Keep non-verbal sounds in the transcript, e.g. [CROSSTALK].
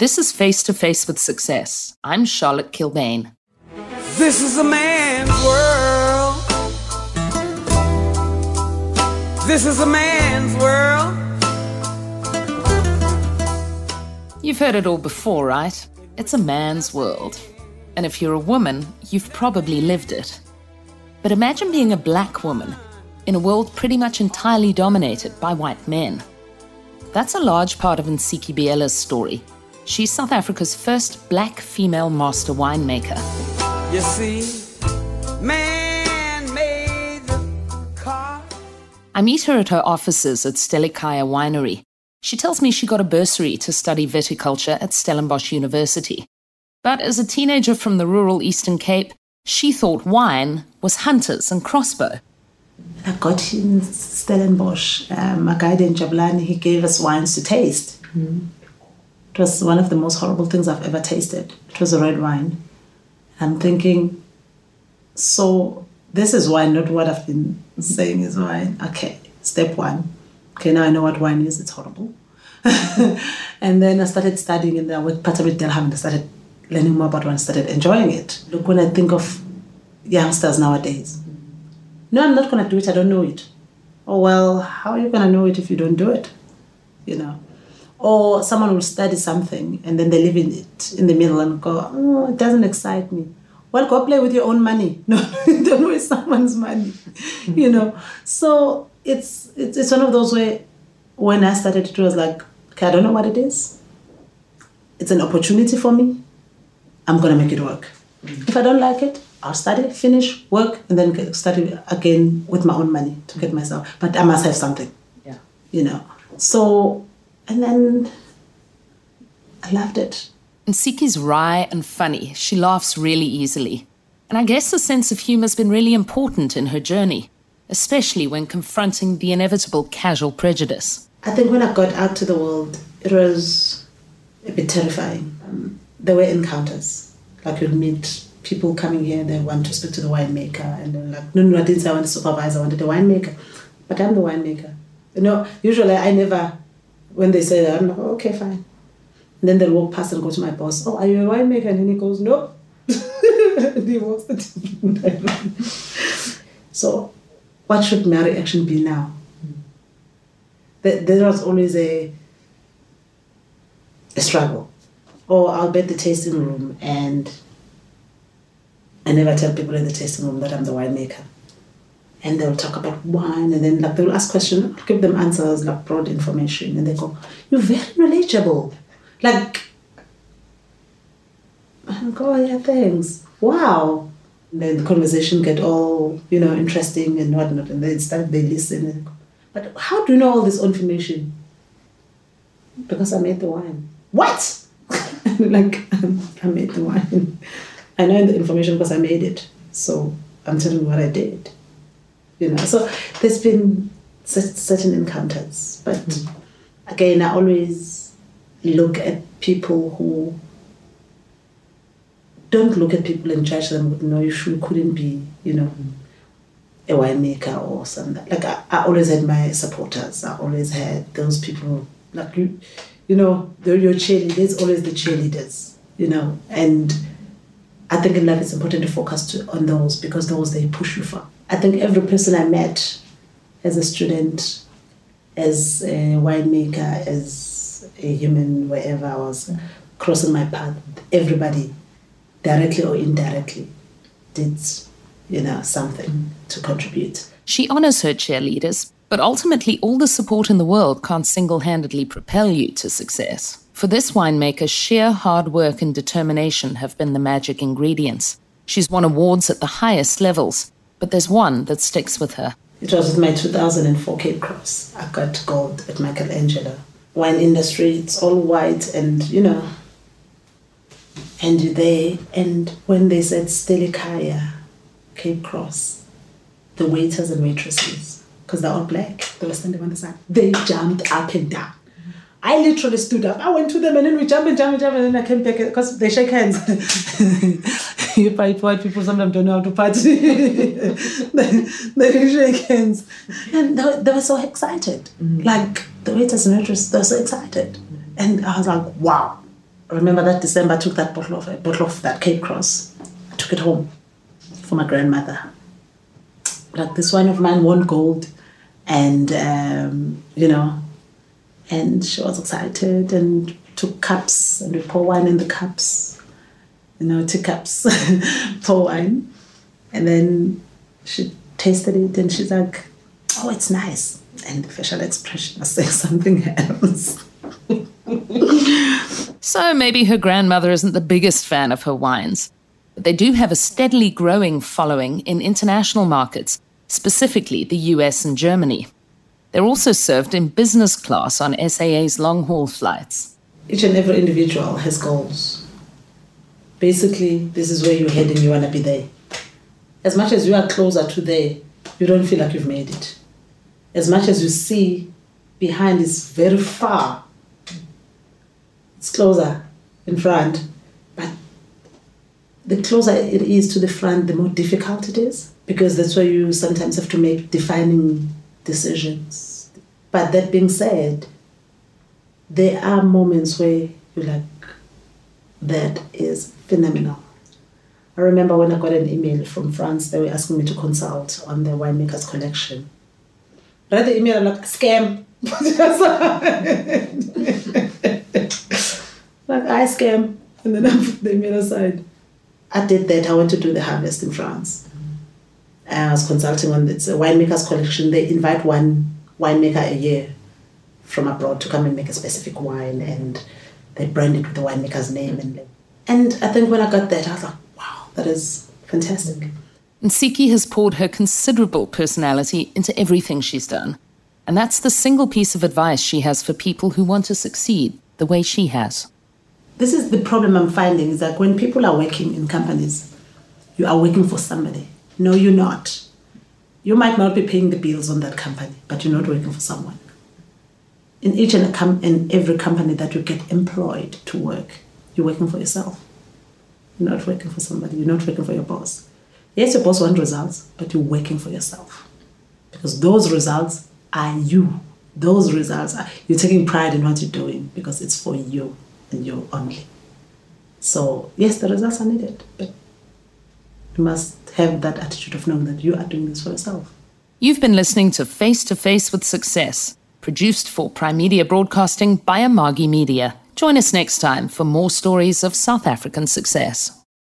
This is Face to Face with Success. I'm Charlotte Kilbane. This is a man's world. This is a man's world. You've heard it all before, right? It's a man's world. And if you're a woman, you've probably lived it. But imagine being a black woman in a world pretty much entirely dominated by white men. That's a large part of Ntsiki Biyela's story. She's South Africa's first black female master winemaker. You see, man made the car. I meet her at her offices at Stellekaya Winery. She tells me she got a bursary to study viticulture at Stellenbosch University. But as a teenager from the rural Eastern Cape, she thought wine was hunters and crossbow. I got in Stellenbosch, um, a guy named Jabulani, he gave us wines to taste. Mm. Was one of the most horrible things I've ever tasted. It was a red wine. I'm thinking, so this is wine, not what I've been saying is wine. Okay, step one. Okay, now I know what wine is, it's horrible. [LAUGHS] and then I started studying and I went part of it Delheim and I started learning more about wine, started enjoying it. Look, when I think of youngsters nowadays, no, I'm not going to do it, I don't know it. Oh, well, how are you going to know it if you don't do it? You know? Or someone will study something and then they live in it in the middle and go, oh, it doesn't excite me. Well, go play with your own money. [LAUGHS] No, don't waste someone's money. Hmm. you know? So it's, it's, it's one of those where when I started it was like, okay, I don't know what it is. It's an opportunity for me. I'm going to make it work. Hmm. If I don't like it, I'll study, finish, work, and then study again with my own money to get myself. But I must have something. Yeah. You know. So, and then I loved it. Ntsiki's wry and funny. She laughs really easily. And I guess a sense of humor's been really important in her journey, especially when confronting the inevitable casual prejudice. I think when I got out to the world, it was a bit terrifying. Um, there were encounters. Like you'd meet people coming here, they want to speak to the winemaker, and they're like, no, no, I didn't say I want a supervisor, I wanted a winemaker. But I'm the winemaker. You know, usually I never, when they say that, I'm like, oh, okay, fine. And then they'll walk past and go to my boss, oh, are you a winemaker? And then he goes, no. and he walks the [LAUGHS] So, what should my reaction be now? Hmm. There was always a, a struggle. Or oh, I'll be at the tasting room and I never tell people in the tasting room that I'm the winemaker. And they'll talk about wine and then like they'll ask questions, I'll give them answers, like broad information, and they go, You're very knowledgeable. Like go, oh, yeah, thanks. Wow. And then the conversation get all, you know, interesting and whatnot, and then start they listen and But how do you know all this information? Because I made the wine. What? [LAUGHS] like [LAUGHS] I made the wine. I know the information because I made it. So I'm telling you what I did. You know, so there's been certain encounters. But mm. again, I always look at people who don't look at people and judge them with no, you should, couldn't be, you know, a winemaker or something. Like I, I always had my supporters. I always had those people like you, you know, they're your cheerleaders. There's always the cheerleaders, you know, and I think in life it's important to focus to, on those because those they push you far. I think every person I met as a student, as a winemaker, as a human, wherever I was crossing my path, everybody, directly or indirectly, did you know something to contribute. She honors her cheerleaders, but ultimately, all the support in the world can't single handedly propel you to success. For this winemaker, sheer hard work and determination have been the magic ingredients. She's won awards at the highest levels, but there's one that sticks with her. It was my 2004 Cape Cross. I got gold at Michelangelo. Wine industry, it's all white and, you know, and you're there. And when they said Stellekaya, Cape Cross, the waiters and waitresses, because they're all black, they were standing on the side, they jumped up and down I literally stood up. I went to them and then we jumped and jumped and jumped and then I came back because they shake hands. [LAUGHS] you fight white people sometimes don't know how to party. [LAUGHS] they, they shake hands. And they, they were so excited. Mm. Like the waiters and waitresses, they were so excited. And I was like, wow. I remember that December, I took that bottle of a bottle of that Cape Cross. I took it home for my grandmother. Like this wine of mine won gold, and um, you know, and she was excited and took cups and we pour wine in the cups, you know, two cups, [LAUGHS] pour wine, and then she tasted it and she's like, "Oh, it's nice," and the facial expression was saying [LAUGHS] something else. [LAUGHS] So maybe her grandmother isn't the biggest fan of her wines. But they do have a steadily growing following in international markets, specifically the US and Germany. They're also served in business class on SAA's long haul flights. Each and every individual has goals. Basically, this is where you're heading, you want to be there. As much as you are closer to there, you don't feel like you've made it. As much as you see behind is very far, it's closer in front, but the closer it is to the front, the more difficult it is because that's where you sometimes have to make defining decisions. But that being said, there are moments where you're like, that is phenomenal. I remember when I got an email from France, they were asking me to consult on the winemakers collection. Read the email, I'm like, scam. [LAUGHS] like, I scam. And then I put the email aside. I did that. I went to do the harvest in France. I was consulting on it's a winemakers collection. They invite one winemaker a year from abroad to come and make a specific wine, and they brand it with the winemaker's name. And and I think when I got that, I was like, wow, that is fantastic. Ntsiki has poured her considerable personality into everything she's done. And that's the single piece of advice she has for people who want to succeed the way she has. This is the problem I'm finding is that when people are working in companies, you are working for somebody. No, you're not. You might not be paying the bills on that company, but you're not working for someone. In each and, in every company that you get employed to work, you're working for yourself. You're not working for somebody. You're not working for your boss. Yes, your boss wants results, but you're working for yourself. Because those results are you. Those results are you're taking pride in what you're doing because it's for you and you only. So yes, the results are needed, but you must have that attitude of knowing that you are doing this for yourself. You've been listening to Face to Face with Success, produced for Primedia Broadcasting by Amagi Media. Join us next time for more stories of South African success.